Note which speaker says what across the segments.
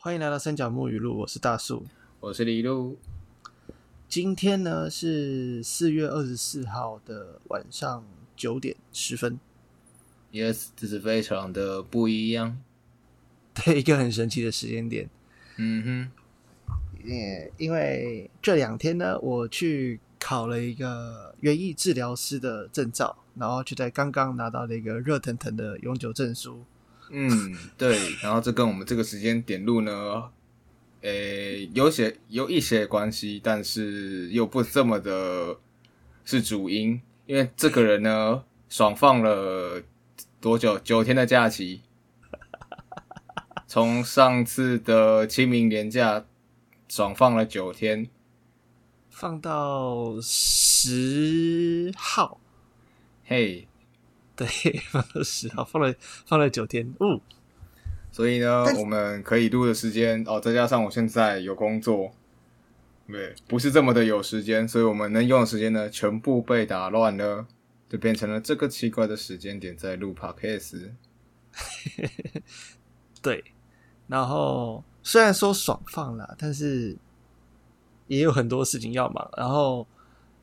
Speaker 1: 欢迎来到三角木语录，我是大树。
Speaker 2: 我是李路，
Speaker 1: 今天呢是四月二十四号的晚上九点十分
Speaker 2: ，Yes，这是非常的不一样。
Speaker 1: 对一个很神奇的时间点。
Speaker 2: 嗯哼，
Speaker 1: 也因为这两天呢，我去考了一个园艺治疗师的证照，然后就在刚刚拿到了一个热腾腾的永久证书。
Speaker 2: 哼，嗯，对。然后这跟我们这个时间点录呢，诶、有些有一些关系，但是又不这么的是主因，因为这个人呢，爽放了多久？九天的假期，从上次的清明年假爽放了九天。
Speaker 1: 放到十号，
Speaker 2: 嘿、
Speaker 1: 对，放到十号，放了放了九天。哦，
Speaker 2: 所以呢我们可以录的时间哦，再加上我现在有工作，对，不是这么的有时间，所以我们能用的时间呢，全部被打乱了，就变成了这个奇怪的时间点在录 podcast。
Speaker 1: 对，然后虽然说爽放了，但是也有很多事情要忙。然后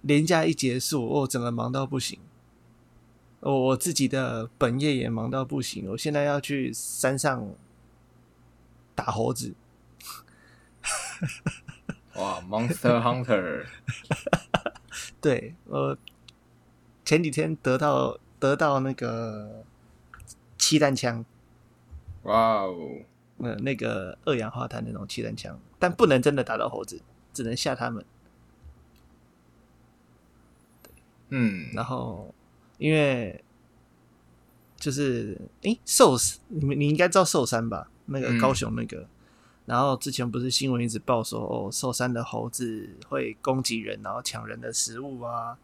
Speaker 1: 年假一结束，我整个忙到不行。我我自己的本业也忙到不行，我现在要去山上打猴子。
Speaker 2: 哇，Monster Hunter，
Speaker 1: 对，我前几天得到得到那个气弹枪，
Speaker 2: 哇哦，
Speaker 1: 呃，那个二氧化碳那种气弹枪，但不能真的打到猴子，只能吓他们。
Speaker 2: 嗯，
Speaker 1: 然后因为就是诶寿司，你们你应该知道寿山吧？那个
Speaker 2: 嗯。
Speaker 1: 高雄那个，然后之前不是新闻一直报说哦，寿山的猴子会攻击人，然后抢人的食物啊，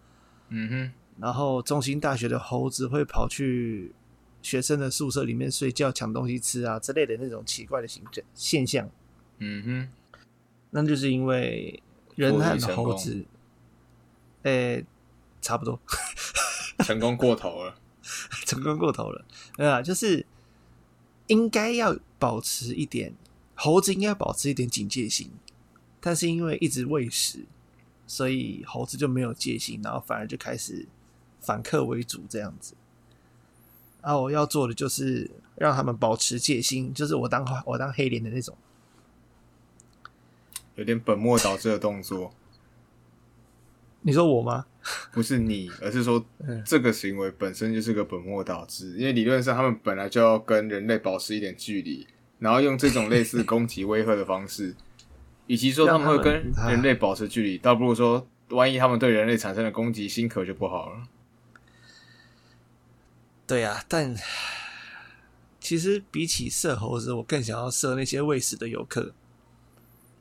Speaker 2: 嗯哼，
Speaker 1: 然后中心大学的猴子会跑去学生的宿舍里面睡觉、抢东西吃啊之类的那种奇怪的行现现象，
Speaker 2: 嗯哼，
Speaker 1: 那就是因为人和猴子，诶，差不多。
Speaker 2: 成功过头了。
Speaker 1: 成功过头了，对啊，就是应该要保持一点猴子应该保持一点警戒心，但是因为一直喂食，所以猴子就没有戒心，然后反而就开始反客为主这样子。啊，我要做的就是让他们保持戒心，就是我当 我当黑脸的那种。
Speaker 2: 有点本末倒置的动作，
Speaker 1: 你说我吗？
Speaker 2: 不是你，而是说
Speaker 1: 嗯
Speaker 2: 这个行为本身就是个本末倒置，因为理论上他们本来就要跟人类保持一点距离，然后用这种类似攻击威吓的方式，与其说他们会跟人类保持距离，倒不如说万一他们对人类产生了攻击心可就不好了。
Speaker 1: 对啊，但其实比起射猴子，我更想要射那些喂食的游客。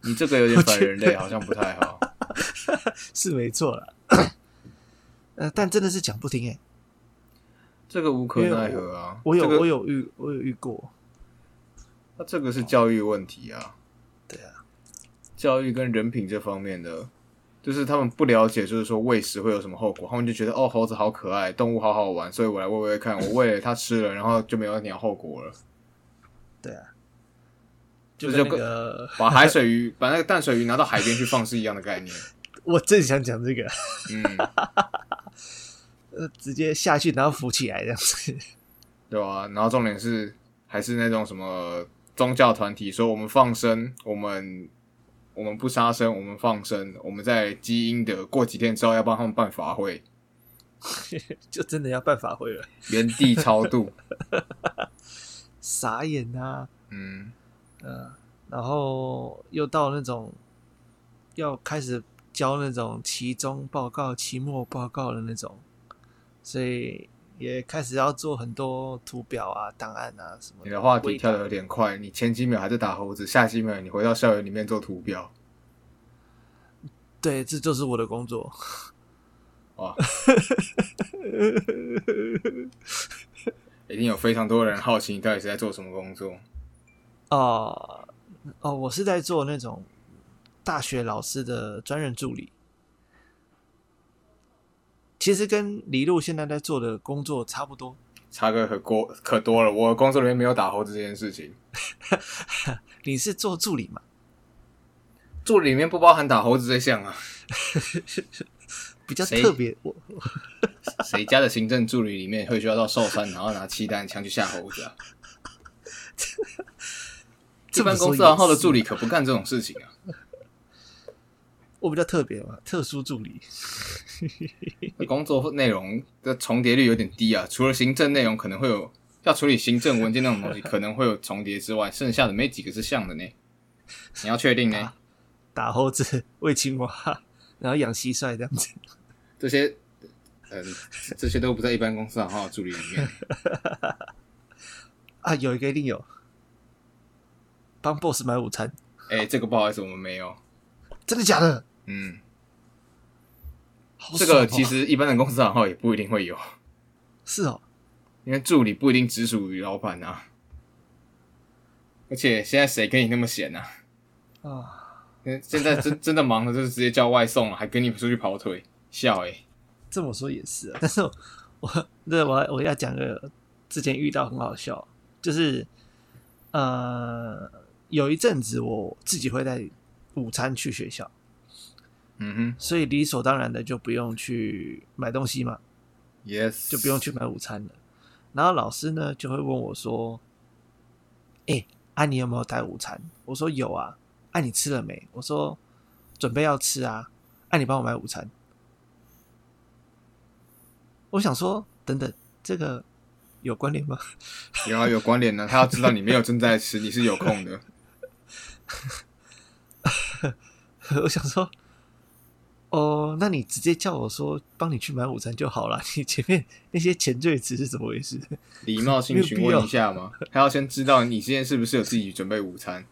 Speaker 2: 你这个有点 反人类，好像不太好。
Speaker 1: 是没错了。呃，但真的是讲不听哎、
Speaker 2: 这个无可奈何啊！
Speaker 1: 我有、
Speaker 2: 这个
Speaker 1: 我有遇我有遇过，
Speaker 2: 那这个是教育问题啊，
Speaker 1: 对啊，
Speaker 2: 教育跟人品这方面的，就是他们不了解，就是说喂食会有什么后果，他们就觉得哦猴子好可爱，动物好好玩，所以我来喂喂看，我喂了它吃了，然后就没有鸟后果了。
Speaker 1: 对啊，就跟那
Speaker 2: 这
Speaker 1: 个
Speaker 2: 把海水鱼把那个淡水鱼拿到海边去放是一样的概念。
Speaker 1: 我正想讲这个，
Speaker 2: 嗯，
Speaker 1: 呃，直接下去然后浮起来这样子，
Speaker 2: 对啊、然后重点是还是那种什么宗教团体说我们放生，我们我们不杀生，我们放生，我们在基因的过几天之后要帮他们办法会，
Speaker 1: 就真的要办法会了，
Speaker 2: 原地超度。
Speaker 1: 傻眼啊，
Speaker 2: 嗯，
Speaker 1: 呃，然后又到那种要开始交那种期中报告、期末报告的那种，所以也开始要做很多图表啊、档案啊什么
Speaker 2: 你的话题跳的有点快，你前几秒还在打猴子，下几秒你回到校园里面做图表，
Speaker 1: 对，这就是我的工作。
Speaker 2: 哇！一定有非常多人好奇你到底是在做什么工作。
Speaker 1: 哦哦，我是在做那种大学老师的专任助理，其实跟李璐现在在做的工作差不多。
Speaker 2: 差个可多可多了。我工作里面没有打猴子这件事情，
Speaker 1: 你是做助理嘛？
Speaker 2: 助理里面不包含打猴子这项啊。
Speaker 1: 比较特别，我
Speaker 2: 谁家的行政助理里面会需要到寿山，然后拿气弹枪去吓猴子啊？一般公司行号的助理可不干这种事情啊。
Speaker 1: 我比较特别嘛，特殊助理。
Speaker 2: 工作内容的重叠率有点低啊，除了行政内容可能会有要处理行政文件那种东西 可能会有重叠之外，剩下的没几个是像的呢。你要确定呢？
Speaker 1: 打猴子、喂青蛙，然后养蟋蟀这样子。
Speaker 2: 这些，嗯、这些都不在一般公司行号的助理里面。
Speaker 1: 啊，有一个一定有，帮 boss 买午餐，
Speaker 2: 哎、这个不好意思，我们没有。
Speaker 1: 真的假的？
Speaker 2: 嗯，这个其实一般的公司行号也不一定会有，
Speaker 1: 是哦，
Speaker 2: 因为助理不一定只属于老板啊。而且现在谁跟你那么闲啊？
Speaker 1: 啊，
Speaker 2: 现在真真的忙了，就是直接叫外送了，还跟你出去跑腿，笑哎、
Speaker 1: 这么说也是啊。但是我那我要我要讲个之前遇到很好笑，就是呃有一阵子我自己会带午餐去学校，
Speaker 2: 嗯哼
Speaker 1: 所以理所当然的就不用去买东西嘛
Speaker 2: ，，yes，
Speaker 1: 就不用去买午餐了。然后老师呢就会问我说：“哎、啊你有没有带午餐？”我说有啊。啊你吃了没？我说准备要吃啊。啊你帮我买午餐。我想说，等等，这个有关联吗？
Speaker 2: 有啊，有关联呢。他要知道你没有正在吃，你是有空的。
Speaker 1: 我想说，哦，那你直接叫我说帮你去买午餐就好了。你前面那些前缀词是怎么回事？
Speaker 2: 礼貌性询问一下嘛，他要先知道你今天是不是有自己准备午餐。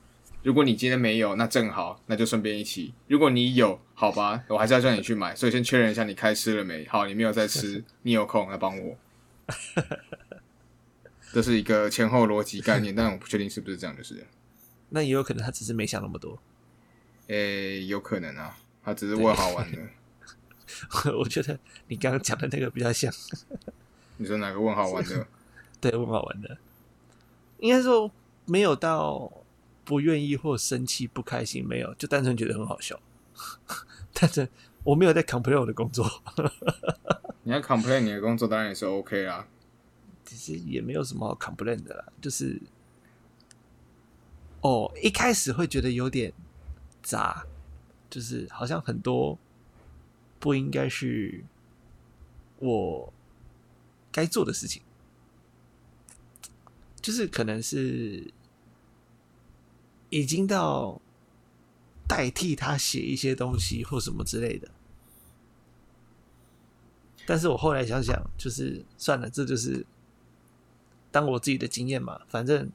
Speaker 2: 如果你今天没有，那正好，那就顺便一起。如果你有，好吧，我还是要叫你去买，所以先确认一下你开吃了没。好，你没有在吃，你有空来帮我。这是一个前后逻辑概念，但我不确定是不是这样，就是了。
Speaker 1: 那也有可能他只是没想那么多。
Speaker 2: 诶、有可能啊，他只是问好玩的。
Speaker 1: 我觉得你刚刚讲的那个比较像，
Speaker 2: 你说哪个问好玩的？
Speaker 1: 对，问好玩的。应该说没有到不愿意或生气、不开心，没有，就单纯觉得很好笑。但是我没有在 complain 我的工作，
Speaker 2: 你要 complain 你的工作，当然也是 OK 啦。
Speaker 1: 其实也没有什么好 complain 的啦，就是哦，一开始会觉得有点杂，就是好像很多不应该是我该做的事情，就是可能是已经到代替他写一些东西或什么之类的。但是我后来想想，就是算了，这就是当我自己的经验嘛。反正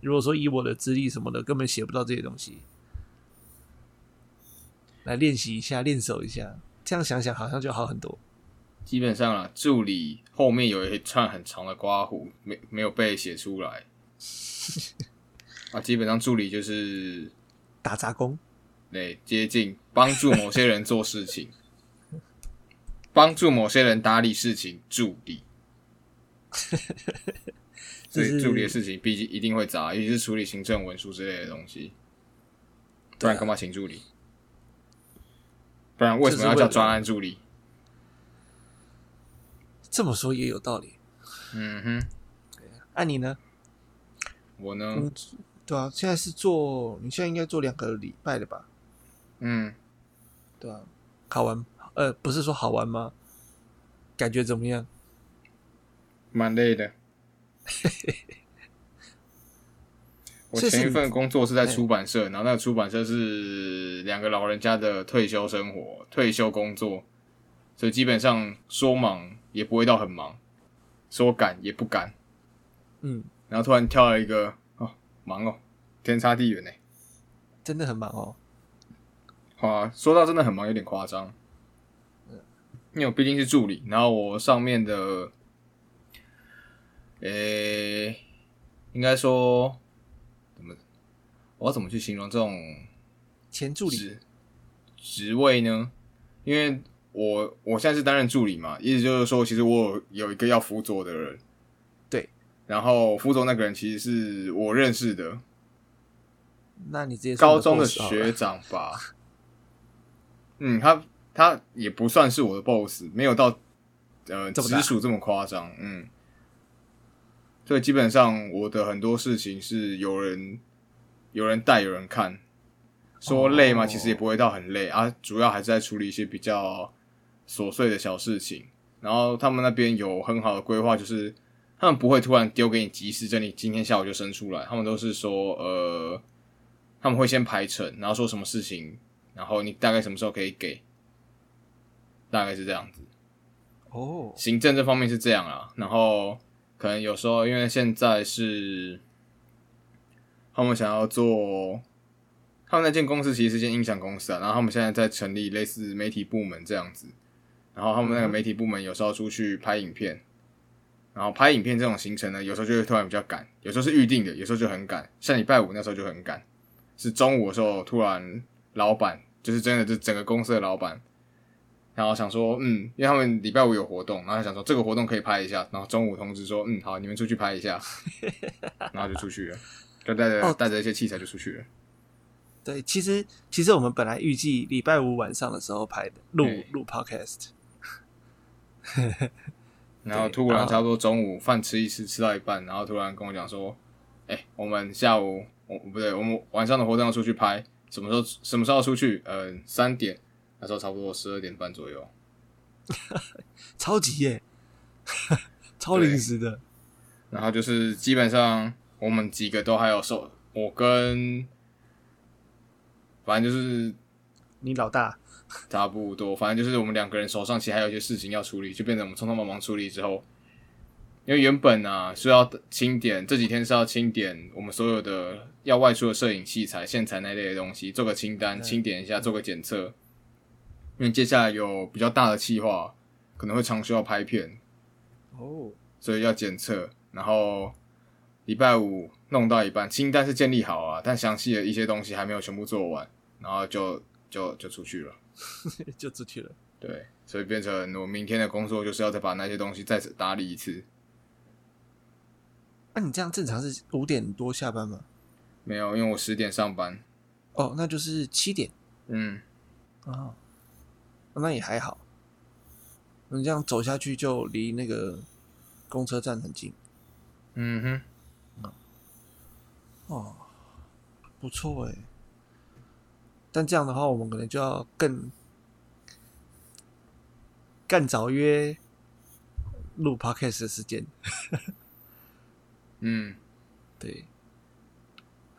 Speaker 1: 如果说以我的资历什么的，根本写不到这些东西。来练习一下，练手一下，这样想想好像就好很多。
Speaker 2: 基本上啊，助理后面有一串很长的刮胡，没没有被写出来。啊，基本上助理就是
Speaker 1: 打杂工，
Speaker 2: 对接近帮助某些人做事情，帮助某些人打理事情，助理。所以
Speaker 1: 就是
Speaker 2: 助理的事情毕竟一定会砸，尤其是处理行政文书之类的东西，不然干嘛请助理？不然为什么要叫专案助理？
Speaker 1: 这么说也有道理。
Speaker 2: 嗯哼，
Speaker 1: 那、你呢？
Speaker 2: 我呢，
Speaker 1: 嗯，对啊，现在是做，你现在应该做两个礼拜了吧？
Speaker 2: 嗯，
Speaker 1: 对啊，好玩，呃，不是说好玩吗？感觉怎么样？
Speaker 2: 蛮累的。我前一份工作是在出版社，然后那个出版社是两个老人家的退休生活、退休工作，所以基本上说忙也不会到很忙，说赶也不赶。
Speaker 1: 嗯，
Speaker 2: 然后突然跳了一个哦，忙哦，天差地远呢。
Speaker 1: 真的很忙哦。
Speaker 2: 好啊，说到真的很忙，有点夸张。因为我毕竟是助理，然后我上面的，诶、应该说怎么，我要怎么去形容这种
Speaker 1: 前助理，
Speaker 2: 职职位呢？因为我我现在是担任助理嘛，意思就是说，其实我有有一个要辅佐的人，对然后辅佐那个人其实是我认识的，
Speaker 1: 那你直接
Speaker 2: 高中的学长吧。嗯，他他也不算是我的 boss，没有到呃直属这么夸张。嗯，所以基本上我的很多事情是有人有人带，有人看。说累吗？
Speaker 1: 哦
Speaker 2: 其实也不会到很累啊，主要还是在处理一些比较琐碎的小事情。然后他们那边有很好的规划，就是他们不会突然丢给你急事，叫你今天下午就生出来。他们都是说，呃，他们会先排程，然后说什么事情，然后你大概什么时候可以给，大概是这样子。
Speaker 1: 哦，
Speaker 2: 行政这方面是这样啊，然后可能有时候因为现在是他们想要做，他们那间公司其实是间音响公司啊，然后他们现在在成立类似媒体部门这样子，然后他们那个媒体部门有时候出去拍影片，然后拍影片这种行程呢，有时候就会突然比较赶，有时候是预定的，有时候就很赶，像礼拜五那时候就很赶，是中午的时候突然老板就是真的就整个公司的老板。然后想说，嗯，因为他们礼拜五有活动，然后想说这个活动可以拍一下，然后中午通知说，嗯，好，你们出去拍一下，然后就出去了，就带着
Speaker 1: 哦
Speaker 2: 带着一些器材就出去了。
Speaker 1: 对，其实其实我们本来预计礼拜五晚上的时候拍的录录 podcast，
Speaker 2: 然后突然差不多中午饭吃一吃，吃到一半，然后突然跟我讲说，哎、我们下午我不对，我们晚上的活动要出去拍，什么时候什么时候出去？嗯、三点，那时候差不多十二点半左右。
Speaker 1: 超级耶，超临时的。
Speaker 2: 然后就是基本上我们几个都还有受，我跟反正就是
Speaker 1: 你老大，
Speaker 2: 差不多，反正就是我们两个人手上其实还有一些事情要处理，就变成我们匆匆忙忙处理之后，因为原本啊是要清点，这几天是要清点我们所有的要外出的摄影器材、线材那类的东西，做个清单，清点一下，做个检测。因为接下来有比较大的计划，可能会常需要拍片，
Speaker 1: 哦，
Speaker 2: 所以要检测。然后礼拜五弄到一半，清单是建立好啊，但详细的一些东西还没有全部做完，然后就就就出去了。
Speaker 1: 就出去了。
Speaker 2: 对，所以变成我明天的工作就是要再把那些东西再次打理一次。
Speaker 1: 那、你这样正常是五点多下班吗？
Speaker 2: 没有，因为我十点上班。
Speaker 1: 哦，那就是七点
Speaker 2: 嗯，
Speaker 1: 啊、那也还好。你这样走下去就离那个公车站很近
Speaker 2: 嗯哼，
Speaker 1: 哦，不错哎。但这样的话，我们可能就要更更早约录 podcast 的时间。
Speaker 2: 嗯，
Speaker 1: 对，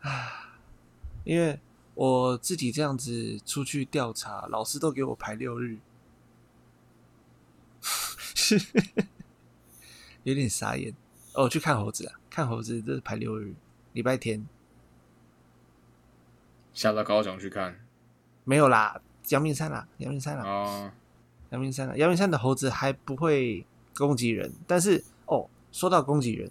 Speaker 1: 啊，因为我自己这样子出去调查，老师都给我排六日，有点傻眼。哦，去看猴子啊，看猴子这是排六日，礼拜天。
Speaker 2: 下到高雄去看
Speaker 1: 没有啦，阳明山啦，阳明山啦，
Speaker 2: 哦，
Speaker 1: 阳明山啦，阳明山的猴子还不会攻击人，但是哦，说到攻击人，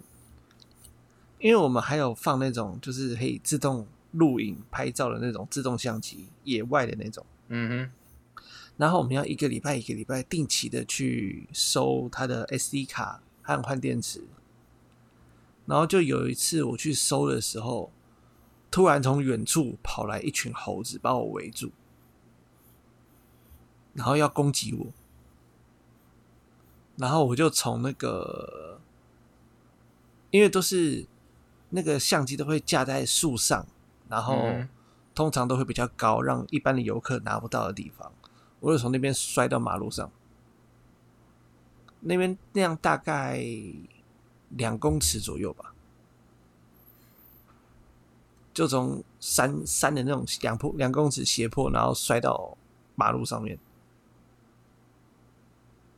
Speaker 1: 因为我们还有放那种就是可以自动录影拍照的那种自动相机，野外的那种。
Speaker 2: 嗯哼，
Speaker 1: 然后我们要一个礼拜一个礼拜定期的去收它的 SD 卡和换电池。然后就有一次我去收的时候，突然从远处跑来一群猴子把我围住，然后要攻击我。然后我就从那个，因为都是那个相机都会架在树上，然后
Speaker 2: 嗯
Speaker 1: 通常都会比较高，让一般的游客拿不到的地方，我就从那边摔到马路上。那边那样大概两公尺左右吧，就从山山的那种两坡两公尺斜坡，然后摔到马路上面，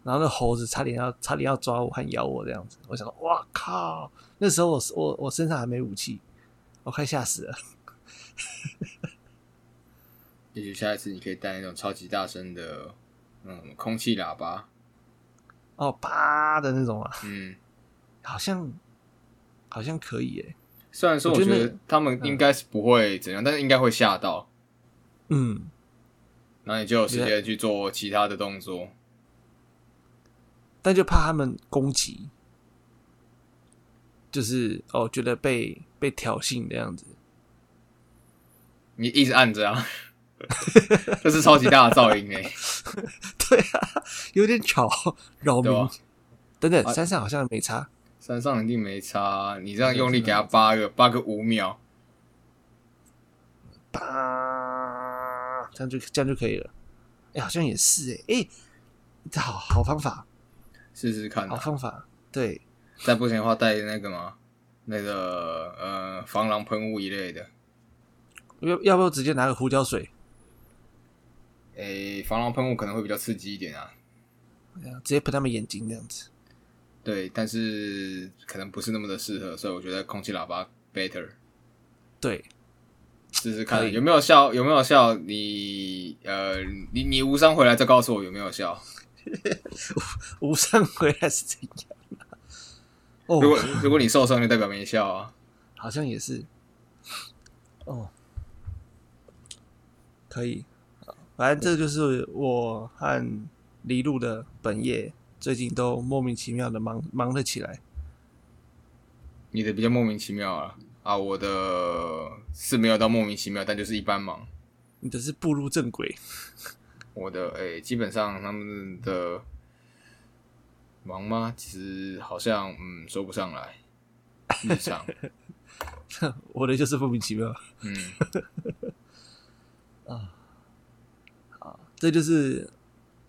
Speaker 1: 然后那猴子差点要差点要抓我和咬我这样子，我想说，哇靠！那时候我我我身上还没武器，我快吓死了。
Speaker 2: 也许下一次你可以带那种超级大声的，嗯，空气喇叭，
Speaker 1: 哦，啪的那种啊，
Speaker 2: 嗯，
Speaker 1: 好像好像可以诶。
Speaker 2: 虽然说我觉
Speaker 1: 我觉得
Speaker 2: 得他们应该是不会怎样，但是应该会吓到，
Speaker 1: 嗯，
Speaker 2: 然后你就有时间去做其他的动作。
Speaker 1: 但就怕他们攻击。就是哦，觉得被被挑衅的样子。
Speaker 2: 你一直按着啊，这是超级大的噪音哎、
Speaker 1: 对啊，有点吵，扰民。等等，
Speaker 2: 啊
Speaker 1: 山上好像没差。
Speaker 2: 山上一定没差，你这样用力给他扒个扒个五秒，
Speaker 1: 吧，这样就这样就可以了。哎、好像也是哎、哎、这好好方法，
Speaker 2: 试试看、
Speaker 1: 好
Speaker 2: 啊。
Speaker 1: 方法。对，
Speaker 2: 再不行的话，带那个嘛，那个呃防狼喷雾一类的。
Speaker 1: 要要不要直接拿个胡椒水，
Speaker 2: 诶、防狼喷雾可能会比较刺激一点啊。
Speaker 1: 直接喷他们眼睛这样子。
Speaker 2: 对，但是可能不是那么的适合，所以我觉得空气喇叭 better。
Speaker 1: 对，
Speaker 2: 试试看有没有效，有没有效？你呃，你你无伤回来再告诉我有没有效。
Speaker 1: 无伤回来是怎样、啊？哦
Speaker 2: 如，果如果你受伤，就代表没效啊。
Speaker 1: 好像也是。哦，可以，反正这就是我和黎路的本业，最近都莫名其妙的忙忙了起来。
Speaker 2: 你的比较莫名其妙啊啊，我的是没有到莫名其妙，但就是一般忙。
Speaker 1: 你的是步入正轨，
Speaker 2: 我的诶、基本上他们的忙吗？其实好像嗯说不上来，日常
Speaker 1: 我的就是莫名其妙。
Speaker 2: 嗯
Speaker 1: 这就是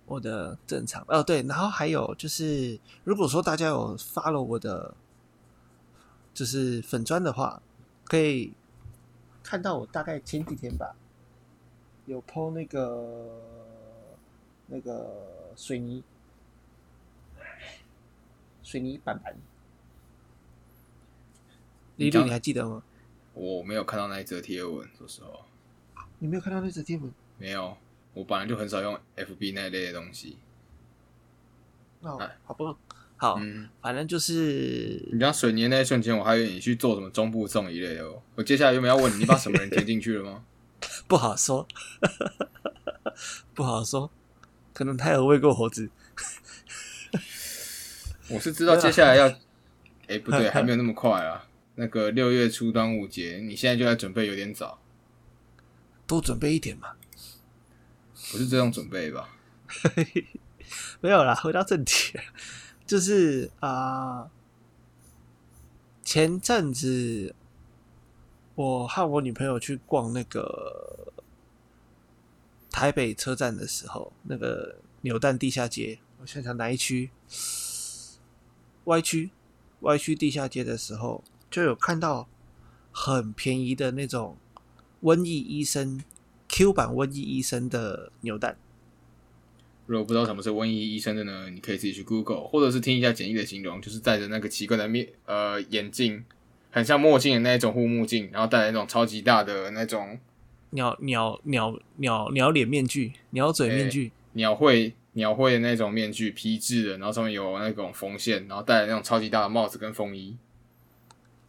Speaker 1: 我的正常哦。对，然后还有就是，如果说大家有发了我的就是粉砖的话，可以看到我大概前几天吧，有 PO 那个那个水泥水泥板板。李律，
Speaker 2: 你
Speaker 1: 还记得吗？
Speaker 2: 我没有看到那一则贴文，说实话
Speaker 1: 你没有看到那则贴文？
Speaker 2: 没有。我本来就很少用 FB 那一类的东西。
Speaker 1: 哦
Speaker 2: 哎，
Speaker 1: 好不好？
Speaker 2: 嗯，
Speaker 1: 反正就是
Speaker 2: 你讲水泥那一瞬间，我还以为你去做什么中部粽一类的哦。我接下来有没有要问你，你把什么人填进去了吗？
Speaker 1: 不好说，不好说，可能他有喂过猴子。
Speaker 2: 我是知道接下来要，哎、不对，还没有那么快啊。那个六月初端午节，你现在就在准备，有点早，
Speaker 1: 多准备一点嘛。
Speaker 2: 不是这样准备吧？
Speaker 1: 没有啦，回到正题，就是啊、前阵子我和我女朋友去逛那个台北车站的时候，那个扭蛋地下街，我想想哪一区？Y 区，Y 区地下街的时候，就有看到很便宜的那种瘟疫医生 Q 版瘟疫医生的扭蛋。
Speaker 2: 如果不知道什么是瘟疫医生的呢，你可以自己去 Google，或者是听一下简易的形容，就是戴着那个奇怪的面呃眼镜，很像墨镜的那一种护目镜，然后戴着那种超级大的那种
Speaker 1: 鸟鸟鸟鸟鸟脸面具、鸟嘴面具，
Speaker 2: 鸟喙鸟喙的那种面具，皮质的，然后上面有那种缝线，然后戴着那种超级大的帽子跟风衣，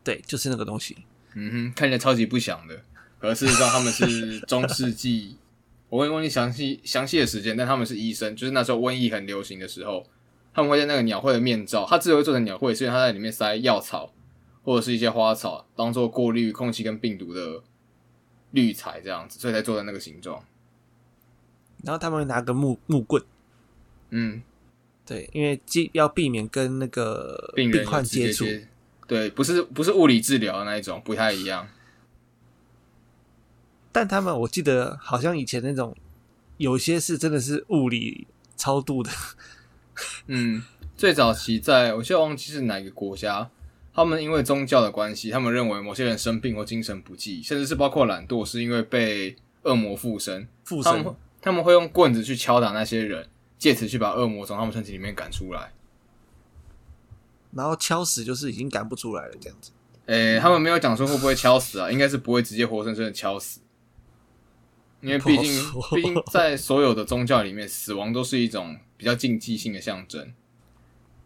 Speaker 1: 对，就是那个东西。
Speaker 2: 嗯哼，看起来超级不祥的。可是事实上他们是中世纪，我会问你详细详细的时间，但他们是医生，就是那时候瘟疫很流行的时候，他们会在那个鸟喙的面罩，它之所以做成鸟喙，是因为它在里面塞药草或者是一些花草，当做过滤空气跟病毒的滤材这样子，所以才做的那个形状。
Speaker 1: 然后他们会拿个木木棍，
Speaker 2: 嗯，
Speaker 1: 对，因为既要避免跟那个
Speaker 2: 病人
Speaker 1: 患
Speaker 2: 接
Speaker 1: 触。
Speaker 2: 对，不是不是物理治疗的那一种，不太一样。
Speaker 1: 但他们我记得好像以前那种有些是真的是物理超度的，
Speaker 2: 嗯，最早期在我现在忘记是哪个国家，他们因为宗教的关系，他们认为某些人生病或精神不济，甚至是包括懒惰，是因为被恶魔附身。
Speaker 1: 附身
Speaker 2: 他们会他们会用棍子去敲打那些人，借此去把恶魔从他们身体里面赶出来。
Speaker 1: 然后敲死就是已经赶不出来了这样子。
Speaker 2: 诶、他们没有讲说会不会敲死啊，应该是不会直接活生生的敲死，因为毕竟毕竟在所有的宗教里面，死亡都是一种比较禁忌性的象征。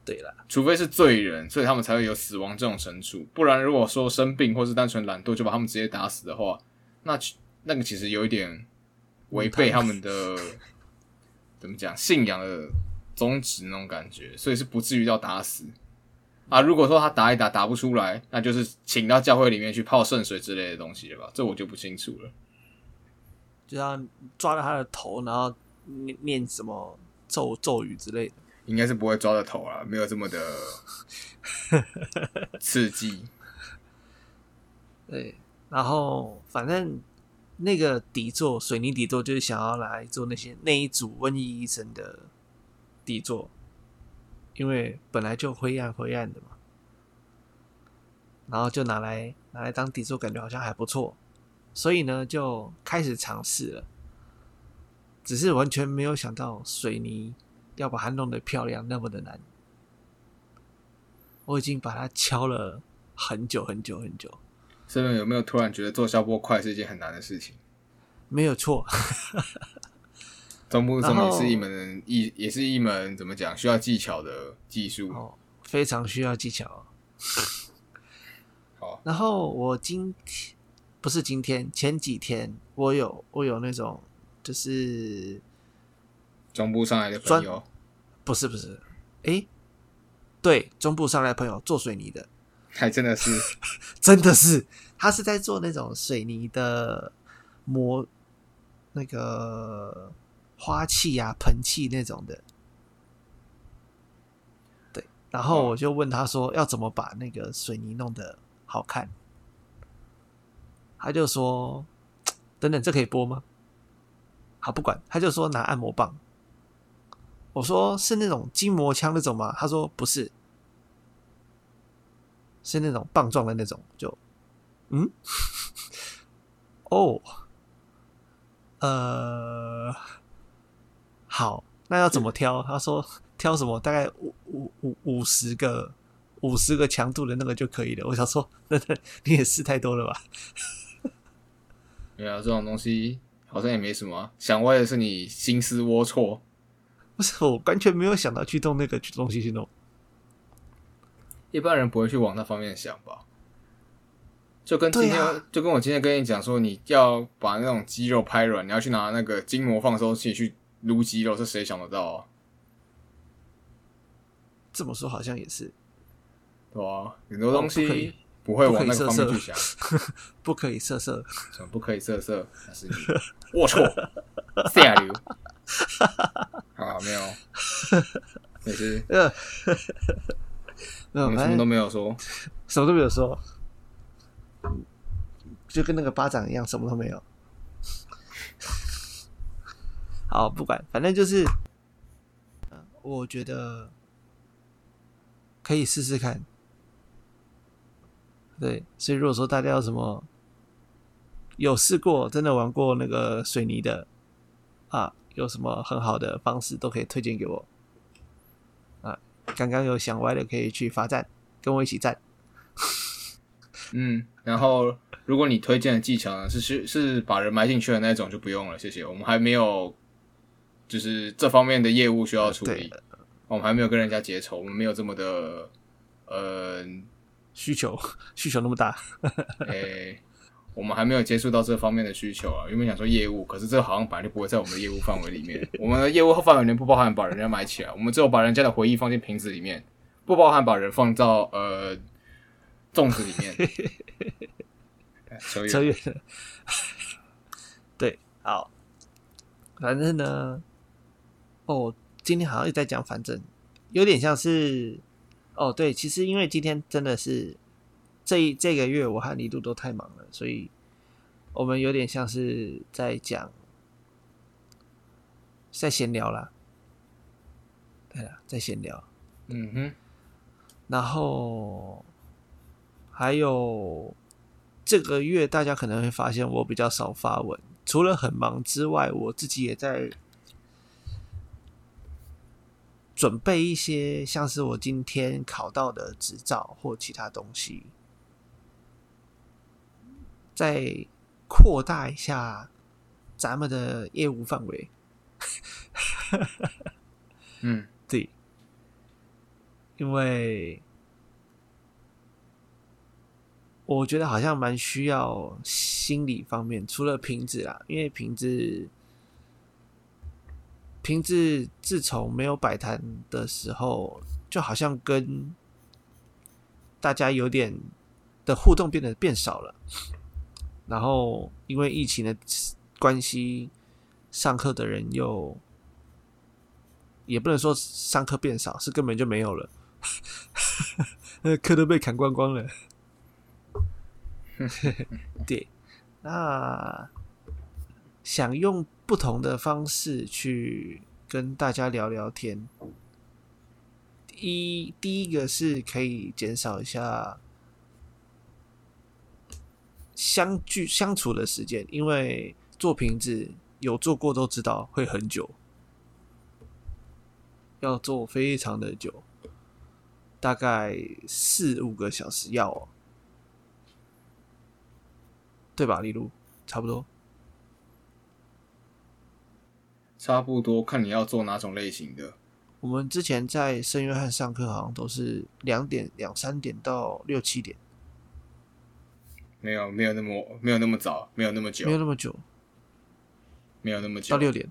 Speaker 1: 对啦，
Speaker 2: 除非是罪人，所以他们才会有死亡这种惩处。不然，如果说生病或是单纯懒惰就把他们直接打死的话，那其那个其实有一点违背他们的 怎么讲信仰的宗旨那种感觉，所以是不至于到打死。啊。如果说他打一打打不出来，那就是请到教会里面去泡圣水之类的东西了吧？这我就不清楚了。
Speaker 1: 就要抓着他的头，然后念念什么咒咒语之类的。
Speaker 2: 应该是不会抓着头啊，没有这么的 刺激。
Speaker 1: 对，然后反正那个底座水泥底座就是想要来做那些那一组瘟疫医生的底座，因为本来就灰暗灰暗的嘛，然后就拿来拿来当底座，感觉好像还不错，所以呢就开始尝试了，只是完全没有想到水泥要把它弄得漂亮那么的难，我已经把它敲了很久很久很久。
Speaker 2: 这边有没有突然觉得做消波块是一件很难的事情？
Speaker 1: 没有错，
Speaker 2: 中部中也是一门一，也是一门怎么讲需要技巧的技术
Speaker 1: 哦，非常需要技巧。
Speaker 2: 好，
Speaker 1: 然后我今天不是今天，前几天我有我有那种就是
Speaker 2: 中部上来的朋友，
Speaker 1: 不是不是，诶，对，中部上来的朋友做水泥的。
Speaker 2: 还真的是，
Speaker 1: 真的是，他是在做那种水泥的模，那个花器啊、盆器那种的。对，然后我就问他说，要怎么把那个水泥弄得好看？他就说，等等，这可以播吗？好，不管，他就说拿按摩棒。我说是那种筋膜枪那种吗？他说不是。是那种棒状的那种，就嗯，哦，呃，好，那要怎么挑？他说挑什么？大概五五五五十个五十个强度的那个就可以了。我想说，那那你也试太多了吧？
Speaker 2: 没有这种东西，好像也没什么。想歪的是你心思龌龊，
Speaker 1: 不是我完全没有想到去动那个东西去弄。
Speaker 2: 一般人不会去往那方面想吧？就跟今天，就跟我今天跟你讲说，你要把那种肌肉拍软，你要去拿那个筋膜放松器去撸肌肉，是谁想得到啊？
Speaker 1: 这么说好像也是，
Speaker 2: 对啊？很多东西不会往那个方面去想，
Speaker 1: 不可以色色，
Speaker 2: 什么不可以色色？那是你龌龊 下流 啊！没有，没事。我们什么都没有说，
Speaker 1: 什么都没有说，就跟那个巴掌一样，什么都没有。好，不管，反正就是，我觉得可以试试看。对，所以如果说大家有什么有试过、真的玩过那个水泥的啊，有什么很好的方式，都可以推荐给我啊。刚刚有想歪的，可以去发站，跟我一起站。
Speaker 2: 嗯，然后如果你推荐的技巧呢，是是是把人埋进去的那种，就不用了，谢谢。我们还没有，就是这方面的业务需要处理，我们还没有跟人家结仇，我们没有这么的呃
Speaker 1: 需求，需求那么大。
Speaker 2: 哎。我们还没有接触到这方面的需求啊，原本想说业务，可是这好像本来就不会在我们的业务范围里面。我们的业务范围里面不包含把人家买起来，我们只有把人家的回忆放进瓶子里面，不包含把人放到呃粽子里面。
Speaker 1: 扯远了。对，好，反正呢，哦，今天好像也在讲，反正有点像是，哦，对，其实因为今天真的是。这这个月我和李度都太忙了，所以我们有点像是在讲，在闲聊啦。对了，在闲聊。
Speaker 2: 嗯哼。
Speaker 1: 然后还有这个月，大家可能会发现我比较少发文，除了很忙之外，我自己也在准备一些，像是我今天考到的执照或其他东西。再扩大一下咱们的业务范围。
Speaker 2: 嗯，
Speaker 1: 对，因为我觉得好像蛮需要心理方面，除了瓶子啦，因为瓶子瓶子自从没有摆摊的时候，就好像跟大家有点的互动变得变少了，然后因为疫情的关系，上课的人又也不能说上课变少，是根本就没有了，那课都被砍光光了。对，那想用不同的方式去跟大家聊聊天。一第一个是可以减少一下相聚相处的时间，因为做瓶子有做过都知道会很久，要做非常的久，大概四五个小时要哦，对吧？例如差不多，
Speaker 2: 差不多看你要做哪种类型的。
Speaker 1: 我们之前在圣约翰上课，好像都是两点、两三点到六七点，
Speaker 2: 没有没有那么没有那么早，没有那么久，
Speaker 1: 没有那么久，
Speaker 2: 没有那么久。
Speaker 1: 到六点。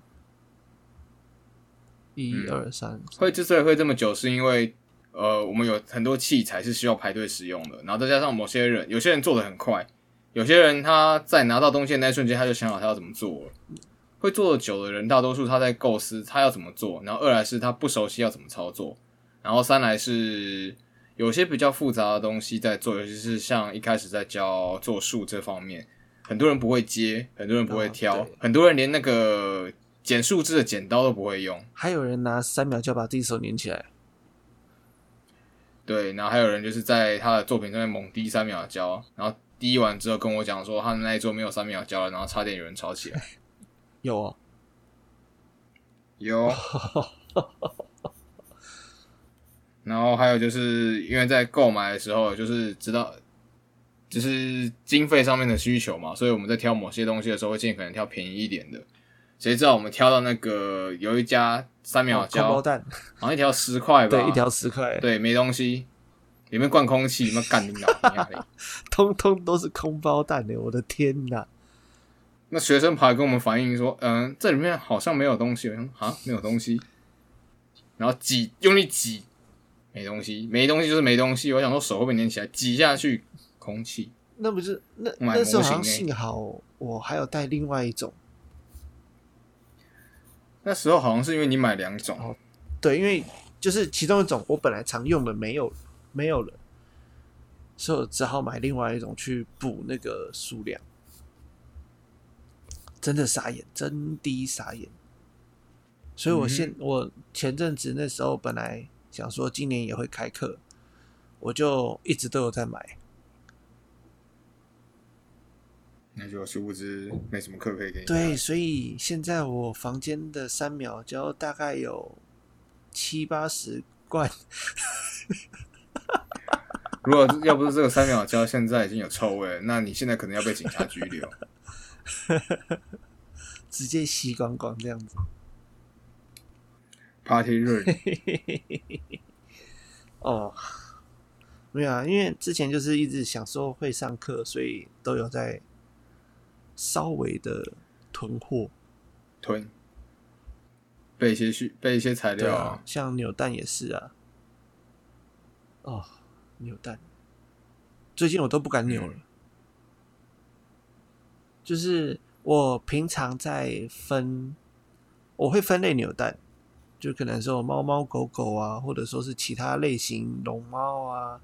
Speaker 1: 一
Speaker 2: 嗯。
Speaker 1: 二三，
Speaker 2: 会之所以会这么久，是因为呃，我们有很多器材是需要排队使用的，然后再加上某些人，有些人做的很快，有些人他在拿到东西的那一瞬间，他就想好他要怎么做了。会做的久的人，大多数他在构思他要怎么做，然后二来是他不熟悉要怎么操作，然后三来是有些比较复杂的东西在做，尤其是像一开始在教做树这方面，很多人不会接，很多人不会
Speaker 1: 哦
Speaker 2: 挑，
Speaker 1: 对
Speaker 2: 很多人连那个剪树枝的剪刀都不会用。
Speaker 1: 还有人拿三秒就把自己手粘起来，
Speaker 2: 对，然后还有人就是在他的作品上面猛滴三秒胶，然后滴完之后跟我讲说他的那一桌没有三秒胶了，然后差点有人吵起来。
Speaker 1: 有啊，
Speaker 2: 有，然后还有就是因为在购买的时候，就是知道就是经费上面的需求嘛，所以我们在挑某些东西的时候会尽可能挑便宜一点的。谁知道我们挑到那个有一家三秒
Speaker 1: 哦包，蛋，
Speaker 2: 好像一条十块吧，
Speaker 1: 对，一条十块，
Speaker 2: 对没东西，里面灌空气，里面干你老娘嘞！
Speaker 1: 通通都是空包蛋的，我的天哪！
Speaker 2: 那学生跑来跟我们反映说，嗯，这里面好像没有东西。我想啊，没有东西，然后挤，用力挤，没东西，没东西就是没东西。我想说手会不会粘起来，挤下去，空气。
Speaker 1: 那不是那
Speaker 2: 买
Speaker 1: 那时候幸好我还有带另外一种，
Speaker 2: 那时候好像是因为你买两种，
Speaker 1: 哦对，因为就是其中一种我本来常用的没有没有了，所以我只好买另外一种去补那个数量。真的傻眼，真的傻眼。所以我现、我前阵子那时候本来想说今年也会开课，我就一直都有在买。
Speaker 2: 那就殊不知没什么课可以给你。
Speaker 1: 对，，所以现在我房间的三秒胶大概有七八十罐，
Speaker 2: 如果要不是这个三秒胶现在已经有臭味，那你现在可能要被警察拘留。
Speaker 1: 直接吸光光这样子。
Speaker 2: Party run，
Speaker 1: 哦，没有啊，因为之前就是一直想说会上课，所以都有在稍微的囤货。
Speaker 2: 囤，备一些需备一些材料
Speaker 1: 像扭蛋也是啊。哦，扭蛋，最近我都不敢扭了。就是我平常在分，我会分类扭蛋，就可能说猫猫狗狗啊，或者说是其他类型龙猫啊、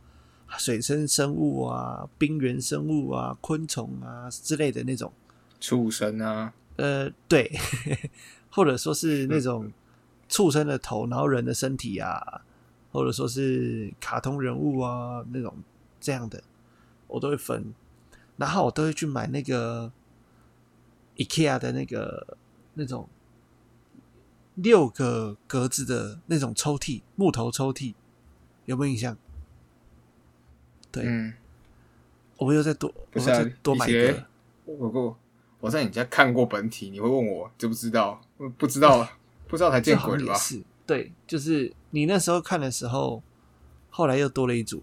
Speaker 1: 水生生物啊、冰原生物啊、昆虫啊之类的那种。
Speaker 2: 畜生啊，
Speaker 1: 呃，对，或者说是那种畜生的头，然后人的身体啊，或者说是卡通人物啊那种这样的，我都会分。然后我都会去买那个 IKEA 的那个那种六个格子的那种抽屉，木头抽屉，有没有印象？对，
Speaker 2: 嗯，
Speaker 1: 我又再多，我
Speaker 2: 不是
Speaker 1: 多买一个。
Speaker 2: 我过我在你家看过本体，你会问我知不知道？不知道，不知道才见鬼了吧？
Speaker 1: 是，对，就是你那时候看的时候，后来又多了一组，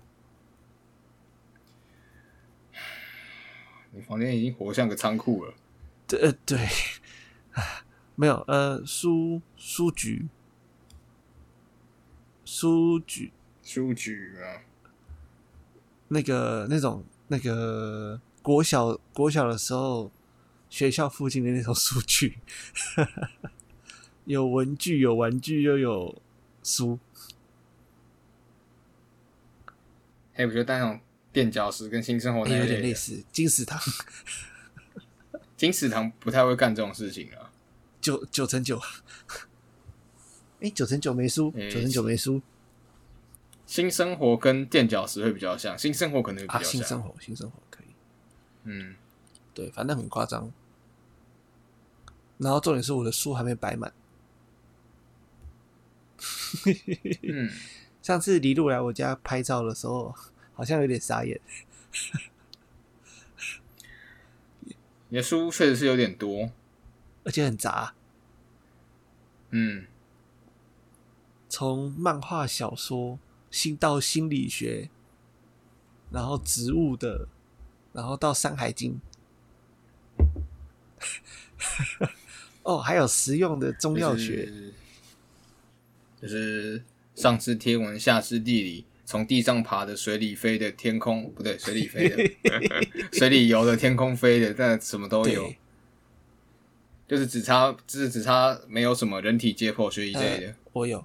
Speaker 2: 你房间已经活像个仓库了。
Speaker 1: 对，呃，对，没有，呃，书书局，书局，
Speaker 2: 书局啊，
Speaker 1: 那个那种那个国小国小的时候，学校附近的那种书局，有文具，有玩具，又有书。
Speaker 2: 还有，我觉得那种垫脚石跟新生活那
Speaker 1: 有点类似金石堂
Speaker 2: 金石堂不太会干这种事情啊。
Speaker 1: 九九乘九，哎，九乘九没输，
Speaker 2: 诶
Speaker 1: 九乘九没输
Speaker 2: 新生活跟垫脚石会比较像，新生活可能
Speaker 1: 啊！
Speaker 2: 较像。
Speaker 1: 新生活，新生活可以，
Speaker 2: 嗯，
Speaker 1: 对，反正很夸张。然后重点是我的书还没摆满。
Speaker 2: 嗯，
Speaker 1: 上次黎露来我家拍照的时候，好像有点傻眼。
Speaker 2: 你的书确实是有点多。
Speaker 1: 而且很杂，
Speaker 2: 嗯，
Speaker 1: 从漫画、小说、新到心理学，然后植物的，然后到《山海经》，哦，还有实用的中药学，
Speaker 2: 就是，就是上知天文，下知地理，从地上爬的、水里飞的、天空不对，水里飞的、水里游的、天空飞的，但什么都有。就是只差，就是只差没有什么人体解剖学一类的，
Speaker 1: 呃我有，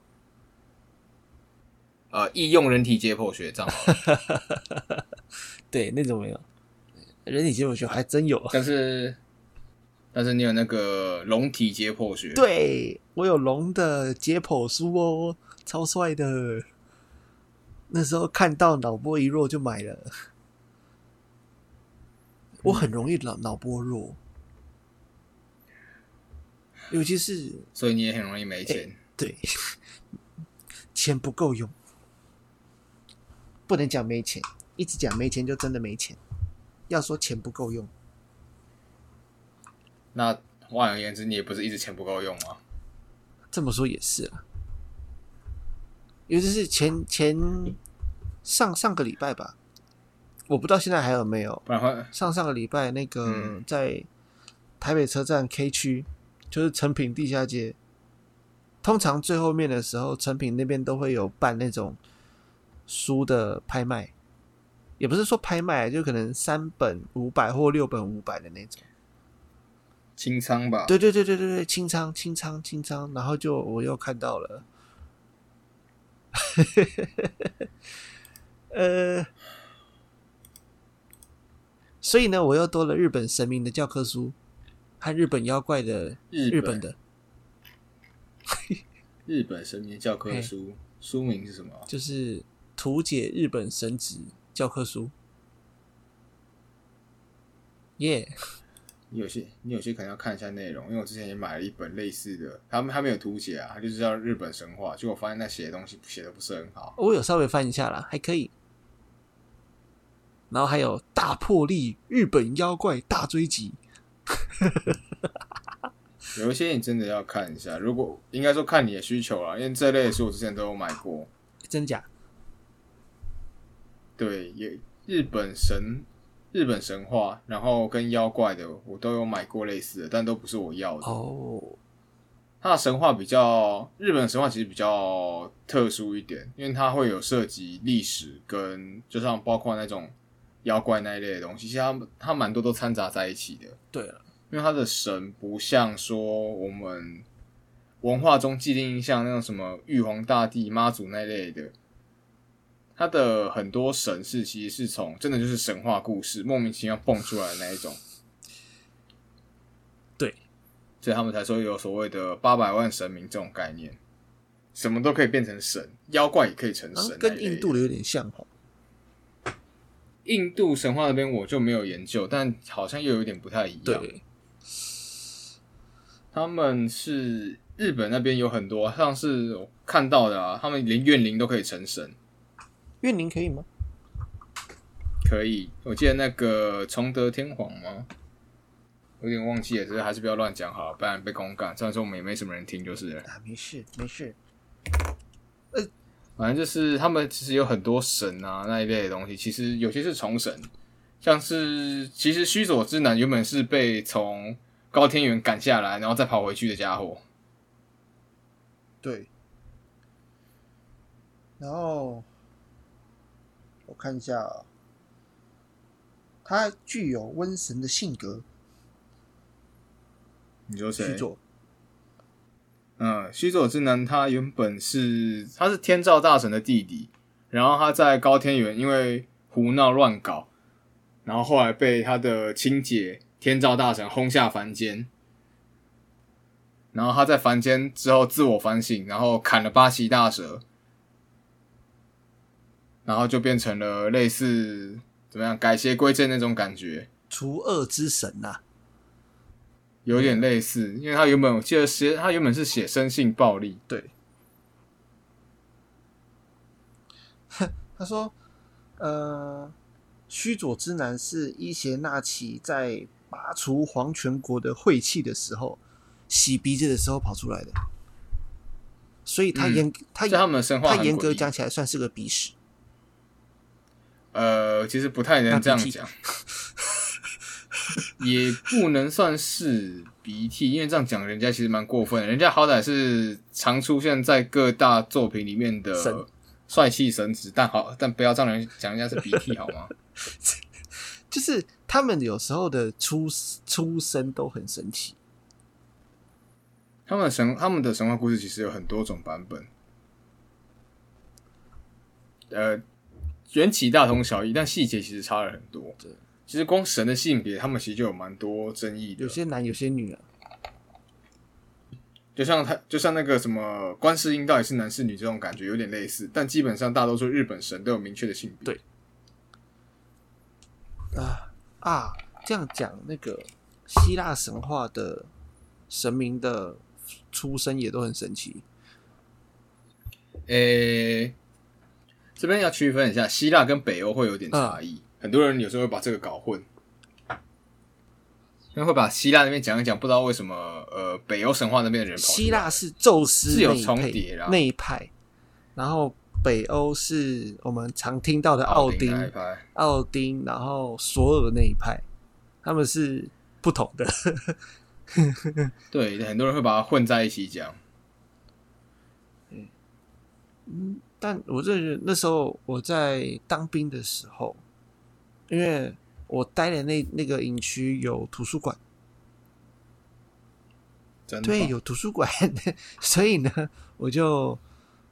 Speaker 2: 呃，易用人体解剖学这样。
Speaker 1: 对，那种没有。人体解剖学还真有，
Speaker 2: 但是，但是你有那个龙体解剖学，，
Speaker 1: 对我有龙的解剖书哦，超帅的。那时候看到脑波一弱就买了，我很容易脑脑波弱，尤其是
Speaker 2: 所以你也很容易没钱。
Speaker 1: 对 钱不够用，不能讲没钱，一直讲没钱就真的没钱。要说钱不够用，
Speaker 2: 那换而言之，你也不是一直钱不够用吗？
Speaker 1: 这么说也是啊。尤其是前前上上个礼拜吧，我不知道现在还有没有。上上个礼拜那个
Speaker 2: 嗯
Speaker 1: 在台北车站 K 区，就是成品地下街，通常最后面的时候，成品那边都会有办那种书的拍卖，也不是说拍卖，就可能三本五百或六本五百的那种。
Speaker 2: 清仓吧？
Speaker 1: 对对对对对对，清仓清仓清仓，然后就我又看到了，呃，所以呢，我又多了日本神明的教科书和日本妖怪的
Speaker 2: 日
Speaker 1: 日本的，
Speaker 2: 日本神明教科书，书名是什么？
Speaker 1: 就是图解日本神职教科书。耶、
Speaker 2: 你有些你有些可能要看一下内容，因为我之前也买了一本类似的，他们他没有图解啊，他就是叫日本神话，结果我发现那写的东西写的不是很好。
Speaker 1: 我有稍微翻一下啦，还可以。然后还有大破例日本妖怪大追击，
Speaker 2: 有一些你真的要看一下，如果应该说看你的需求啦，因为这类的书我之前都有买过。
Speaker 1: 真假？
Speaker 2: 对，也日本神、日本神话，然后跟妖怪的我都有买过类似的，但都不是我要的。
Speaker 1: 哦，
Speaker 2: 它的神话比较，日本神话其实比较特殊一点，因为它会有涉及历史跟，就像包括那种妖怪那一类的东西，其实它它蛮多都掺杂在一起的。
Speaker 1: 对了，
Speaker 2: 因为它的神不像说我们文化中既定印象那种什么玉皇大帝、妈祖那类的，它的很多神是其实是从真的就是神话故事莫名其妙蹦出来的那一种，
Speaker 1: 对，
Speaker 2: 所以他们才说有所谓的八百万神明这种概念，什么都可以变成神，妖怪也可以成
Speaker 1: 啊
Speaker 2: 神、
Speaker 1: 跟印度的有点像哦。
Speaker 2: 印度神话那边我就没有研究，但好像又有点不太一样。
Speaker 1: 对，
Speaker 2: 他们是日本那边有很多，像是我看到的啊，他们连怨灵都可以成神，
Speaker 1: 怨灵可以吗？
Speaker 2: 可以。我记得那个崇德天皇吗？有点忘记了，只是还是不要乱讲好了，不然被公干。虽然说我们也没什么人听，就是了。
Speaker 1: 啊，没事没事。
Speaker 2: 反正就是他们其实有很多神啊那一类的东西，其实有些是重神，像是其实须佐之男原本是被从高天元赶下来，然后再跑回去的家伙。
Speaker 1: 对。然后我看一下啊，他具有瘟神的性格。
Speaker 2: 你说谁？
Speaker 1: 须佐，
Speaker 2: 嗯，须佐之男他原本是他是天照大神的弟弟，然后他在高天原因为胡闹乱搞，然后后来被他的亲姐天照大神轰下凡间，然后他在凡间之后自我反省，然后砍了八岐大蛇，然后就变成了类似怎么样改邪归正那种感觉，
Speaker 1: 除恶之神呐、
Speaker 2: 有点类似，因为他原本我记得写他原本是写生性暴力，
Speaker 1: 对，他说，呃，须佐之男是伊邪那岐在拔除黄泉国的晦气的时候，洗鼻子的时候跑出来的，所以他
Speaker 2: 嗯
Speaker 1: 严、他
Speaker 2: 在他们的神话
Speaker 1: 他严格讲起来算是个鼻屎。
Speaker 2: 呃，其实不太能这样讲，也不能算是鼻涕，因为这样讲人家其实蛮过分的。人家好歹是常出现在各大作品里面的帅气神子，但好，但不要让人讲人家是鼻涕好吗？
Speaker 1: 就是他们有时候的出出身都很神奇，
Speaker 2: 他们的神，他们的神话故事其实有很多种版本，呃，缘起大同小异，但细节其实差了很多。
Speaker 1: 对，
Speaker 2: 其实光神的性别，他们其实就有蛮多争议的。
Speaker 1: 有些男有些女啊，
Speaker 2: 就像他，就像那个什么观世音到底是男是女这种感觉有点类似，但基本上大多数日本神都有明确的性别。
Speaker 1: 对啊啊，这样讲那个希腊神话的神明的出生也都很神奇。
Speaker 2: 诶、这边要区分一下，希腊跟北欧会有点差异，很多人有时候会把这个搞混，因为会把希腊那边讲一讲，不知道为什么呃北欧神话那边的人跑出来
Speaker 1: 希腊是宙斯
Speaker 2: 是有重叠啦。
Speaker 1: 那一派，然后北欧是我们常听到的奥丁
Speaker 2: 那一派。
Speaker 1: 奥丁，然后索尔那一派，他们是不同的。
Speaker 2: 对，很多人会把它混在一起讲。
Speaker 1: 嗯，但我认为那时候我在当兵的时候，因为我待的那那个营区有图书馆，对，有图书馆，所以呢，我就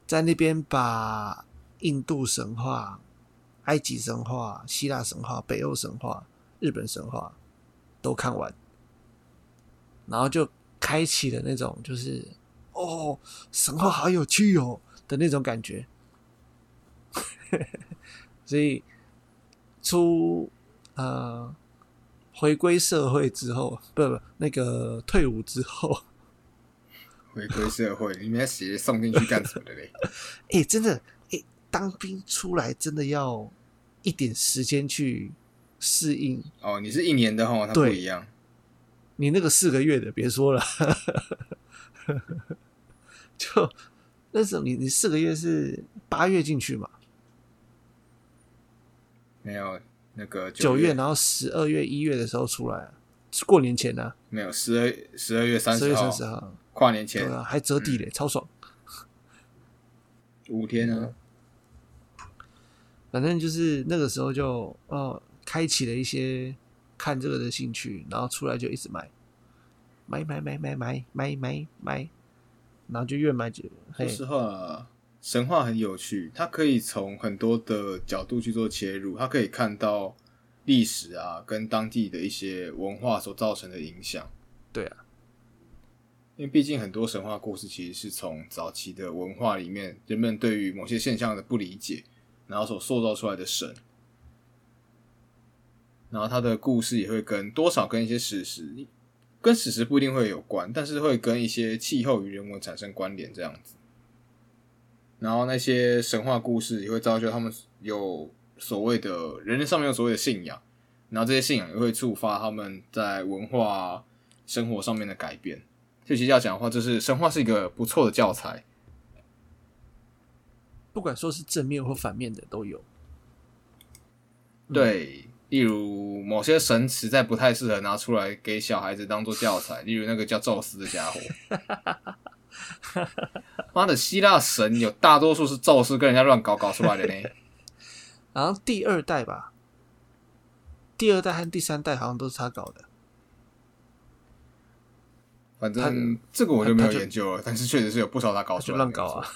Speaker 1: 在那边把印度神话、埃及神话、希腊神话、北欧神话、日本神话都看完，然后就开启了那种就是哦，神话好有趣哦的那种感觉。所以出呃回归社会之后，不不，那个退伍之后，
Speaker 2: 回归社会，你们在写送进去干什么的嘞？
Speaker 1: 哎、真的，哎、当兵出来真的要一点时间去适应。
Speaker 2: 哦，你是一年的哈，它不
Speaker 1: 对
Speaker 2: 一样。
Speaker 1: 你那个四个月的，别说了，就那时候你你四个月是八月进去嘛，
Speaker 2: 没有那个
Speaker 1: 九
Speaker 2: 月
Speaker 1: 月，然后十二月一月的时候出来啊，是过年前呢、
Speaker 2: 没有十二十二月三
Speaker 1: 十
Speaker 2: 号。
Speaker 1: 三十号，
Speaker 2: 跨年前。
Speaker 1: 对啊，还折抵嘞，超爽。
Speaker 2: 五天呢。
Speaker 1: 反正就是那个时候就哦，开启了一些看这个的兴趣，然后出来就一直买，买买买买买买买买，然后就越买就
Speaker 2: 说
Speaker 1: 嘿，
Speaker 2: 实话，神话很有趣，它可以从很多的角度去做切入，它可以看到历史啊跟当地的一些文化所造成的影响。
Speaker 1: 对啊，
Speaker 2: 因为毕竟很多神话故事其实是从早期的文化里面，人们对于某些现象的不理解，然后所塑造出来的神，然后他的故事也会跟多少跟一些史实，跟史实不一定会有关，但是会跟一些气候与人文产生关联这样子。然后那些神话故事也会造就他们有所谓的人上面有所谓的信仰，然后这些信仰也会触发他们在文化、生活上面的改变。就其实要讲的话，就是神话是一个不错的教材。
Speaker 1: 不管说是正面或反面的都有。嗯
Speaker 2: 对，例如某些神实在不太适合拿出来给小孩子当做教材，例如那个叫宙斯的家伙。妈的，希腊神有大多数是宙斯跟人家乱搞搞出来的呢。
Speaker 1: 然后第二代吧，第二代和第三代好像都是他搞的。
Speaker 2: 反正这个我就没有研究了，但是确实是有不少他搞出来的
Speaker 1: 乱搞啊，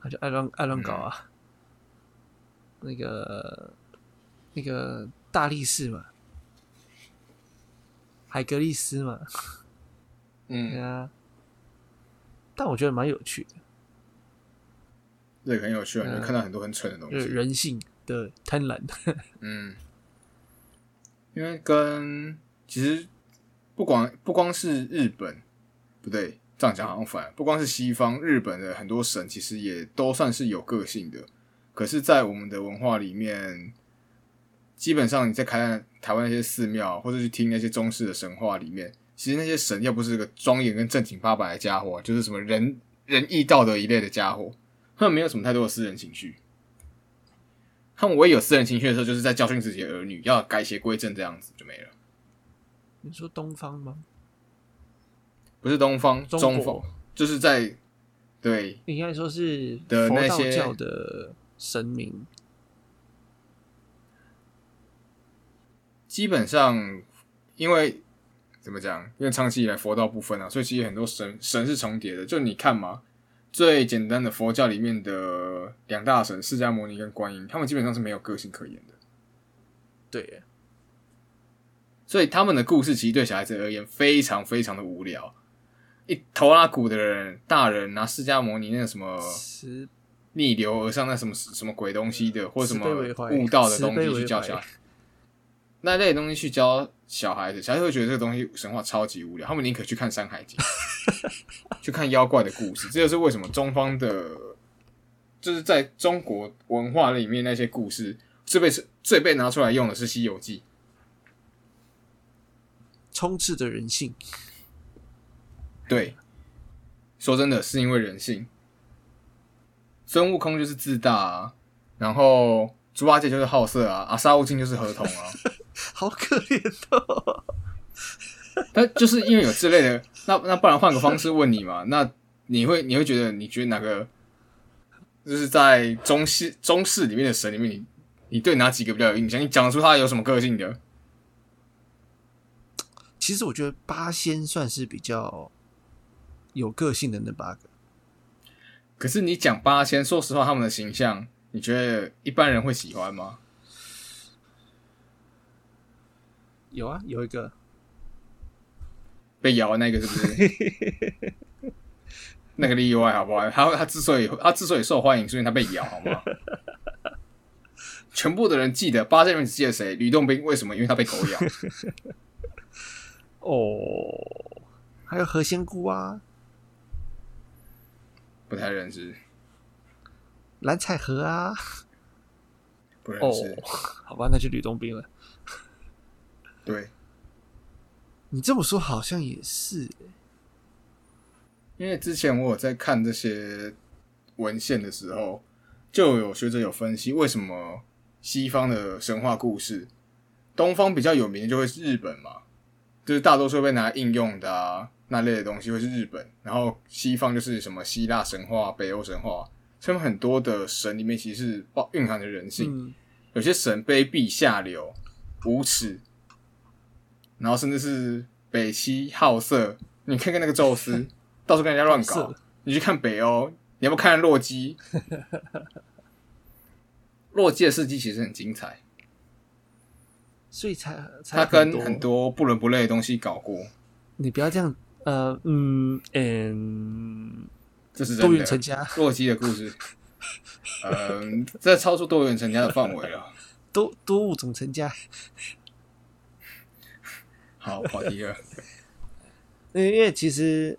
Speaker 1: 他就爱乱爱乱搞啊。
Speaker 2: 嗯
Speaker 1: 那个那个大力士嘛，海格力斯嘛，
Speaker 2: 嗯，
Speaker 1: 啊。但我觉得蛮有趣的，
Speaker 2: 这个很有趣啊，你看到很多很蠢的东
Speaker 1: 就是
Speaker 2: 西。
Speaker 1: 人性的贪婪。
Speaker 2: 嗯，因为跟其实不光不光是日本，不对，这样讲好像反，不光是西方，日本的很多神其实也都算是有个性的。可是，在我们的文化里面，基本上你在看台湾那些寺庙，或者去听那些中式的神话里面，其实那些神要不是个庄严跟正经八百的家伙，就是什么仁仁义道德一类的家伙，他们没有什么太多的私人情绪。他们唯一有私人情绪的时候，就是在教训自己的儿女，要改邪归正，这样子就没了。
Speaker 1: 你说东方吗？
Speaker 2: 不是东方，
Speaker 1: 中
Speaker 2: 中
Speaker 1: 国
Speaker 2: 方，就是在对
Speaker 1: 应该说是
Speaker 2: 的
Speaker 1: 佛
Speaker 2: 那些
Speaker 1: 教的神明。
Speaker 2: 基本上，因为怎么讲？因为长期以来佛道不分啊，所以其实很多神神是重叠的。就你看嘛，最简单的佛教里面的两大神释迦牟尼跟观音，他们基本上是没有个性可言的。
Speaker 1: 对耶，
Speaker 2: 所以他们的故事其实对小孩子而言非常非常的无聊。一头拉骨的人，大人拿释迦牟尼那个什么逆流而上那什么什么鬼东西的，或者什么悟道的东西去教小孩，那类的东西去教小孩子，小孩子会觉得这个东西神话超级无聊，他们宁可去看《山海经》，去看妖怪的故事。这就是为什么中方的，就是在中国文化里面那些故事最被最被拿出来用的是《西游记》。
Speaker 1: 充斥着人性。
Speaker 2: 对，说真的是因为人性。孙悟空就是自大啊，然后猪八戒就是好色啊，啊沙悟净就是合同啊。
Speaker 1: 好可怜哦！
Speaker 2: 但就是因为有这类的，那那不然换个方式问你嘛？那你会你会觉得你觉得哪个就是在中式中式里面的神里面，你你对哪几个比较有印象？你讲出他有什么个性的？
Speaker 1: 其实我觉得八仙算是比较有个性的那八个。
Speaker 2: 可是你讲八仙，说实话，他们的形象，你觉得一般人会喜欢吗？
Speaker 1: 有啊，有一个
Speaker 2: 被咬的那个是不是？那个例外好不好？他他之所以他之所以受欢迎，是因为他被咬，好吗？全部的人记得八仙里面只记得谁？吕洞宾为什么？因为他被狗咬。
Speaker 1: 哦，还有何仙姑啊，
Speaker 2: 不太认识，
Speaker 1: 蓝采和啊。哦
Speaker 2: 不认识。，
Speaker 1: 好吧，那就吕洞宾了。
Speaker 2: 对，
Speaker 1: 你这么说好像也是欸，
Speaker 2: 因为之前我有在看这些文献的时候，就有学者有分析为什么西方的神话故事，东方比较有名的就会是日本嘛，就是大多数被拿来应用的啊那类的东西会是日本，然后西方就是什么希腊神话、北欧神话，他们很多的神里面其实是包蕴含着人性，
Speaker 1: 嗯，
Speaker 2: 有些神卑鄙下流、无耻，然后甚至是北西好色。你看看那个宙斯，到处跟人家乱搞。你去看北欧，你要不要看洛基？洛基的事迹其实很精彩，
Speaker 1: 所以才才
Speaker 2: 他跟很多不伦不类的东西搞过，
Speaker 1: 你不要这样，呃，嗯嗯，
Speaker 2: 这是
Speaker 1: 多。元成家，
Speaker 2: 洛基的故事，嗯、这超出多元成家的范围了。
Speaker 1: 多多物种成家。
Speaker 2: 好，跑题了。
Speaker 1: 因为因为其实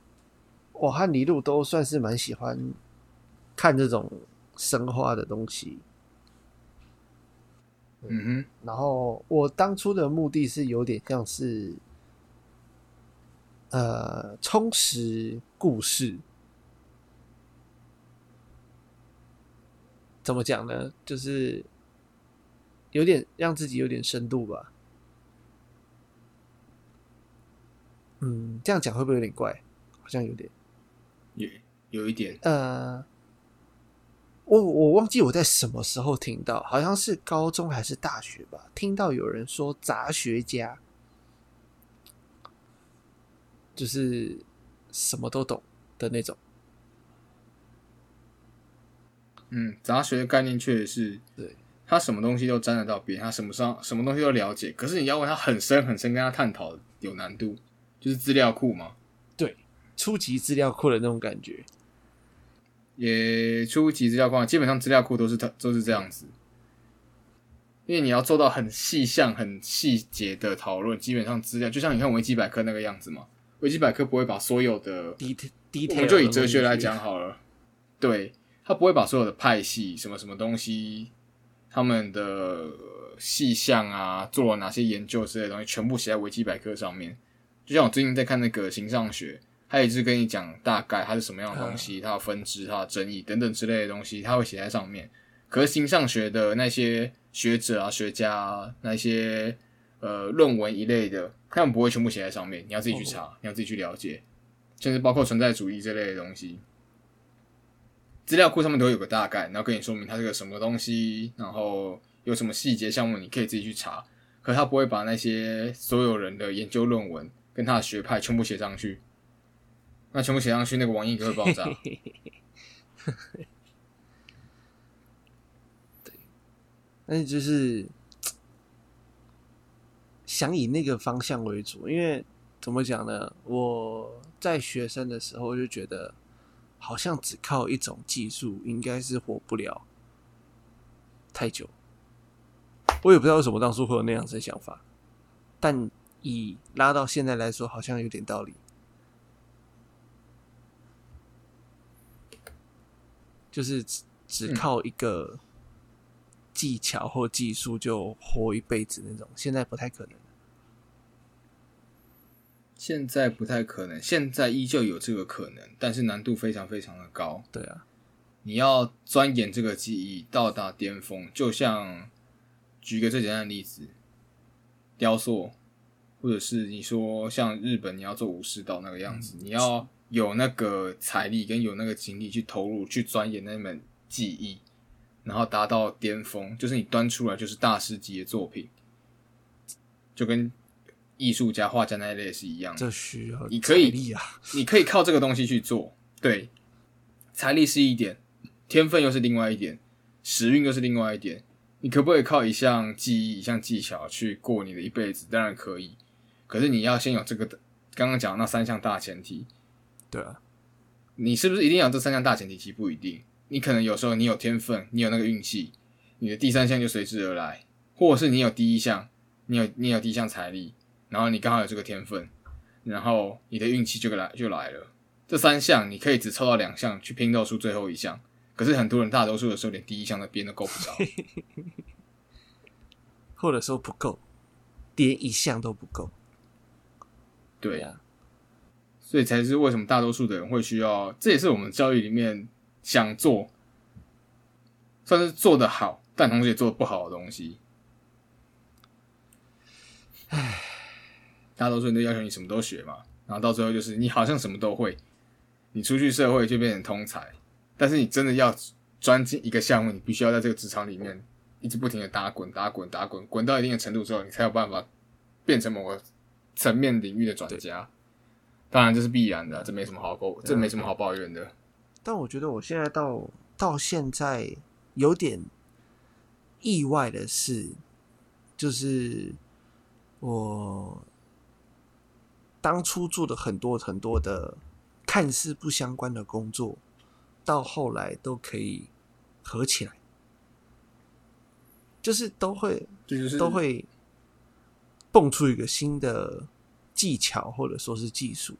Speaker 1: 我和李璐都算是蛮喜欢看这种神话的东西。
Speaker 2: 嗯
Speaker 1: 然后我当初的目的是有点像是，呃，充实故事。怎么讲呢？就是有点让自己有点深度吧。嗯，这样讲会不会有点怪？好像有点。
Speaker 2: 有，有一点。
Speaker 1: 呃，我我忘记我在什么时候听到，好像是高中还是大学吧，听到有人说杂学家就是什么都懂的那种。
Speaker 2: 嗯，杂学的概念确实是，
Speaker 1: 对，
Speaker 2: 他什么东西都沾得到边，他什么上什么东西都了解，可是你要问他很深很深跟他探讨有难度，就是资料库嘛，
Speaker 1: 对，初级资料库的那种感觉。
Speaker 2: 也初级资料库，基本上资料库都是它都是这样子，因为你要做到很细项、很细节的讨论，基本上资料就像你看维基百科那个样子嘛，维基百科不会把所有的
Speaker 1: detail
Speaker 2: 我们就以哲学来讲好了，对，他不会把所有的派系、什么什么东西、他们的细项啊，做了哪些研究之类的东西，全部写在维基百科上面。就像我最近在看那个形上学，他也是跟你讲大概它是什么样的东西，它的分支、它的争议等等之类的东西，他会写在上面。可是形上学的那些学者啊、学家啊，那些呃论文一类的，他们不会全部写在上面，你要自己去查，你要自己去了解。甚至包括存在主义这类的东西，资料库上面都会有个大概，然后跟你说明它是个什么东西，然后有什么细节项目，你可以自己去查。可他不会把那些所有人的研究论文跟他的学派全部写上去，那全部写上去，那个网页就会爆炸。
Speaker 1: 但是就是 想以那个方向为主，因为怎么讲呢？我在学生的时候就觉得，好像只靠一种技术应该是活不了太久。我也不知道为什么当初会有那样子的想法，但以拉到现在来说，好像有点道理。就是只只靠一个技巧或技术就活一辈子那种，现在不太可能。
Speaker 2: 现在不太可能，现在依旧有这个可能，但是难度非常非常的高。
Speaker 1: 对啊，
Speaker 2: 你要钻研这个技艺到达巅峰，就像举个最简单的例子，雕塑，或者是你说像日本你要做武士道那个样子，你要有那个财力跟有那个精力去投入去钻研那门技艺，然后达到巅峰，就是你端出来就是大师级的作品，就跟艺术家、画家那一类是一样的。
Speaker 1: 这需要
Speaker 2: 你可以
Speaker 1: 啊，
Speaker 2: 你可以靠这个东西去做，对，财力是一点，天分又是另外一点，时运又是另外一点。你可不可以靠一项技艺、一项技巧去过你的一辈子？当然可以，可是你要先有这个刚刚讲那三项大前提。
Speaker 1: 对啊，
Speaker 2: 你是不是一定要有这三项大前提？其实不一定，你可能有时候你有天分，你有那个运气，你的第三项就随之而来，或者是你有第一项，你有你有第一项财力，然后你刚好有这个天分，然后你的运气就来就来了。这三项你可以只抽到两项去拼凑出最后一项，可是很多人大多数的时候连第一项的边都够不着。
Speaker 1: 或者说不够，连一项都不够。
Speaker 2: 对
Speaker 1: 啊，
Speaker 2: 所以才是为什么大多数的人会需要，这也是我们教育里面想做，算是做得好，但同时也做得不好的东西。唉，大多数人都要求你什么都学嘛，然后到最后就是你好像什么都会，你出去社会就变成通才，但是你真的要专精一个项目，你必须要在这个职场里面一直不停的打滚、打滚、打滚，滚到一定的程度之后，你才有办法变成某个层面领域的专家。当然这是必然的，这没什么好抱，这没什么好抱怨的。
Speaker 1: 但我觉得我现在到到现在有点意外的是，就是我当初做的很多很多的看似不相关的工作，到后来都可以合起来，就是都会
Speaker 2: 就是
Speaker 1: 都会蹦出一个新的技巧或者说是技术，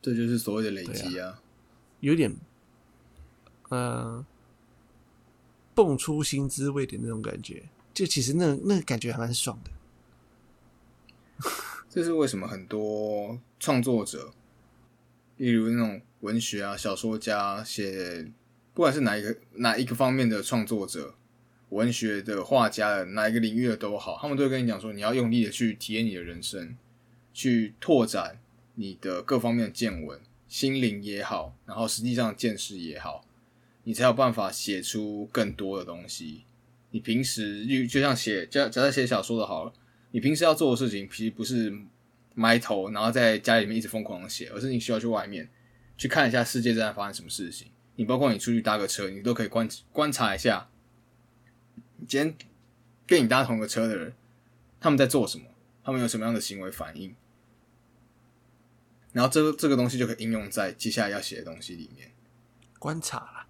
Speaker 2: 这就是所谓的累积啊。
Speaker 1: 有点呃蹦出新滋味的那种感觉。就其实那那个感觉还蛮爽的。
Speaker 2: 这是为什么很多创作者，例如那种文学啊、小说家写，不管是哪一个哪一个方面的创作者，文学的、画家的，哪一个领域的都好，他们都会跟你讲说，你要用力的去体验你的人生，去拓展你的各方面的见闻，心灵也好，然后实际上见识也好，你才有办法写出更多的东西。你平时就就像写，假假设写小说的好了，你平时要做的事情，其实不是埋头，然后在家里面一直疯狂的写，而是你需要去外面去看一下世界正在发生什么事情。你包括你出去搭个车，你都可以观观察一下，今天跟你搭同个车的人，他们在做什么，他们有什么样的行为反应。然后这个这个东西就可以应用在接下来要写的东西里面。
Speaker 1: 观察啦，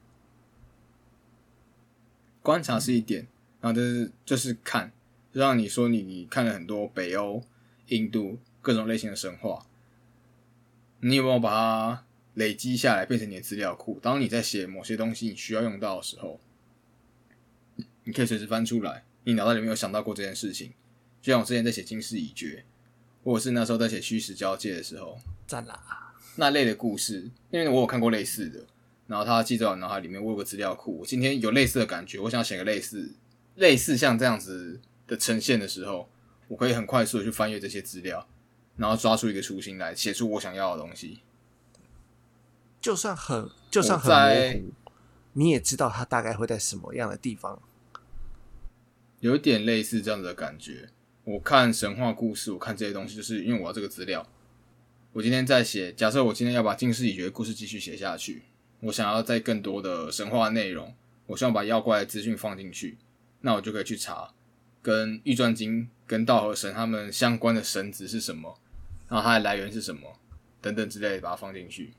Speaker 2: 观察是一点，然后就是就是看，就像你说你你看了很多北欧、印度各种类型的神话，你有没有把它累积下来变成你的资料库？当你在写某些东西你需要用到的时候，你可以随时翻出来。你脑袋里面有想到过这件事情？就像我之前在写《惊世已绝》，或者是那时候在写《虚实交界》的时候。
Speaker 1: 赞啦！
Speaker 2: 那类的故事，因为我有看过类似的，然后他记在我脑海里面，我有个资料库。我今天有类似的感觉，我想写个类似、类似像这样子的呈现的时候，我可以很快速的去翻阅这些资料，然后抓出一个雏形来，写出我想要的东西。
Speaker 1: 就算很就算很模糊，你也知道它大概会在什么样的地方。
Speaker 2: 有一点类似这样子的感觉。我看神话故事，我看这些东西，就是因为我要这个资料。我今天在写，假设我今天要把《近世已绝》的故事继续写下去，我想要在更多的神话内容，我希望把妖怪的资讯放进去，那我就可以去查跟《玉传经》跟道和神他们相关的神职是什么，然后它的来源是什么等等之类的，把它放进去。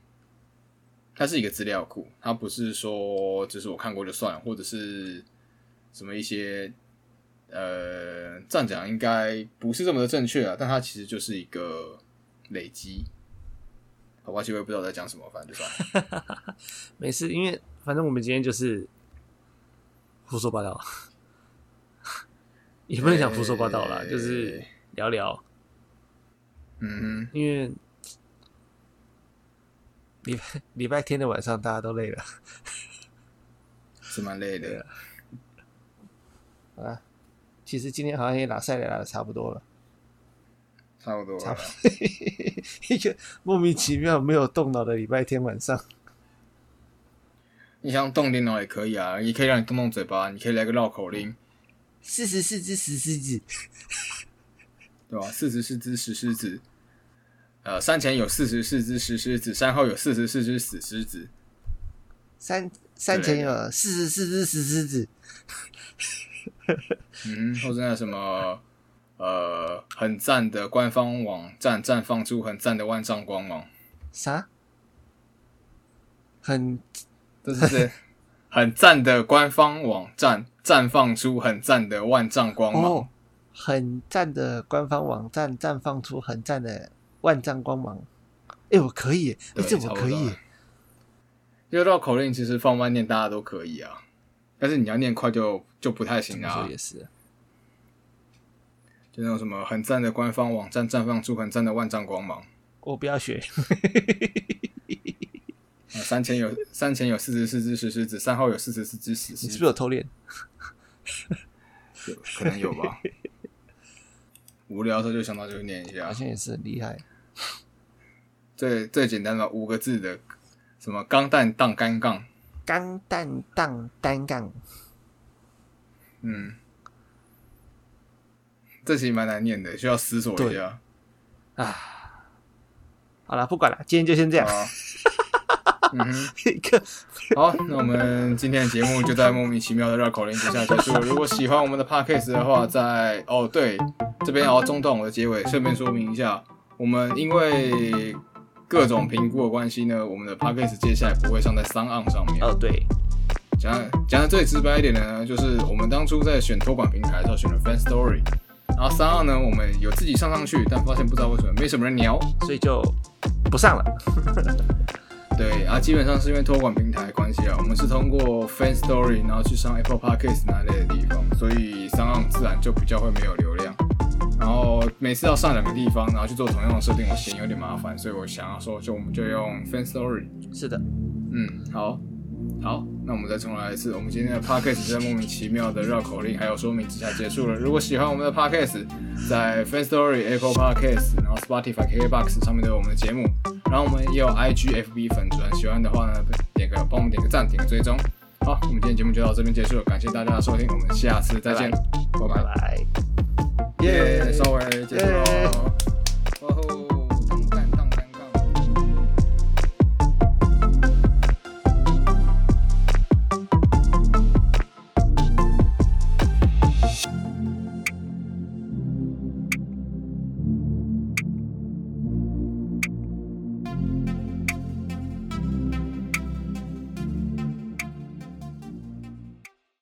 Speaker 2: 它是一个资料库，它不是说只是我看过就算，或者是什么一些呃，这样讲应该不是这么的正确啊，但它其实就是一个。累积，好吧，其实我也不知道在讲什么，反正就算了。
Speaker 1: 没事，因为反正我们今天就是胡说八道，也不能讲胡说八道啦，就是聊聊。
Speaker 2: 嗯，
Speaker 1: 因为礼拜礼拜天的晚上大家都累了，
Speaker 2: 是蛮累的。
Speaker 1: 啊，其实今天好像也拉赛也拉的差不多了。
Speaker 2: 差不多，
Speaker 1: 差不多，一个莫名其妙没有动脑的礼拜天晚上。
Speaker 2: 你想动电脑也可以啊，也可以让你动动嘴巴，你可以来个绕口令：
Speaker 1: 四十四只石狮子，
Speaker 2: 对吧？四十四只石狮子，呃，山前有四十四只石狮子，山后有四十四只死狮子。
Speaker 1: 山山前有四十四只石狮子。
Speaker 2: 嗯，或者那什么？呃，很赞的官方网站绽放出很赞的万丈光芒。
Speaker 1: 啥？很，
Speaker 2: 这是很赞的官方网站绽放出很赞的万丈光芒。
Speaker 1: 很赞的官方网站绽放出很赞的万丈光芒。哎，我可以，哎，这我可以。
Speaker 2: 绕口令其实放慢念大家都可以啊，但是你要念快就就不太行
Speaker 1: 啊。也是。
Speaker 2: 就那种什么很赞的官方网站绽放出很赞的万丈光芒，
Speaker 1: 我不要学。
Speaker 2: 啊，山前有山前有四十四只石狮子，山后有四十四只石狮子。
Speaker 1: 你是不是有偷练？
Speaker 2: 有可能有吧。无聊的时候就想到就念一下，
Speaker 1: 好像也是很厉害。
Speaker 2: 最最简单的五个字的什么钢弹荡单杠，
Speaker 1: 钢弹荡单杠。
Speaker 2: 嗯。这其实蛮难念的，需要思索一下。
Speaker 1: 啊，好了，不管了，今天就先这样。
Speaker 2: 嗯，哼好，那我们今天的节目就在莫名其妙的绕口令之下结束。如果喜欢我们的 podcast 的话，在哦对，这边要中断我的结尾，顺便说明一下，我们因为各种评估的关系呢，我们的 podcast 接下来不会上在三岸上面。
Speaker 1: 哦，对，
Speaker 2: 讲讲的最直白一点的呢，就是我们当初在选托管平台的时候选了 Fan Story。然后三号呢，我们有自己上上去，但发现不知道为什么没什么人聊，
Speaker 1: 所以就不上了。
Speaker 2: 对，啊，基本上是因为托管平台关系啊，我们是通过 Fan Story 然后去上 Apple Podcast 那类的地方，所以三号自然就比较会没有流量。然后每次要上两个地方，然后去做同样的设定，我嫌有点麻烦，所以我想要说，就我们就用 Fan Story。
Speaker 1: 是的，
Speaker 2: 嗯，好。好，那我们再重来一次。我们今天的 podcast 在莫名其妙的绕口令还有说明之下结束了。如果喜欢我们的 podcast，在 Fan Story、Apple Podcast，然后 Spotify、KKBox 上面都有我们的节目。然后我们也有 IG、FB 粉专，喜欢的话呢，点个帮我们点个赞，点个追踪。好，我们今天节目就到这边结束了，感谢大家的收听，我们下次再见，拜拜。
Speaker 1: 拜拜。
Speaker 2: 耶，稍微结束喽。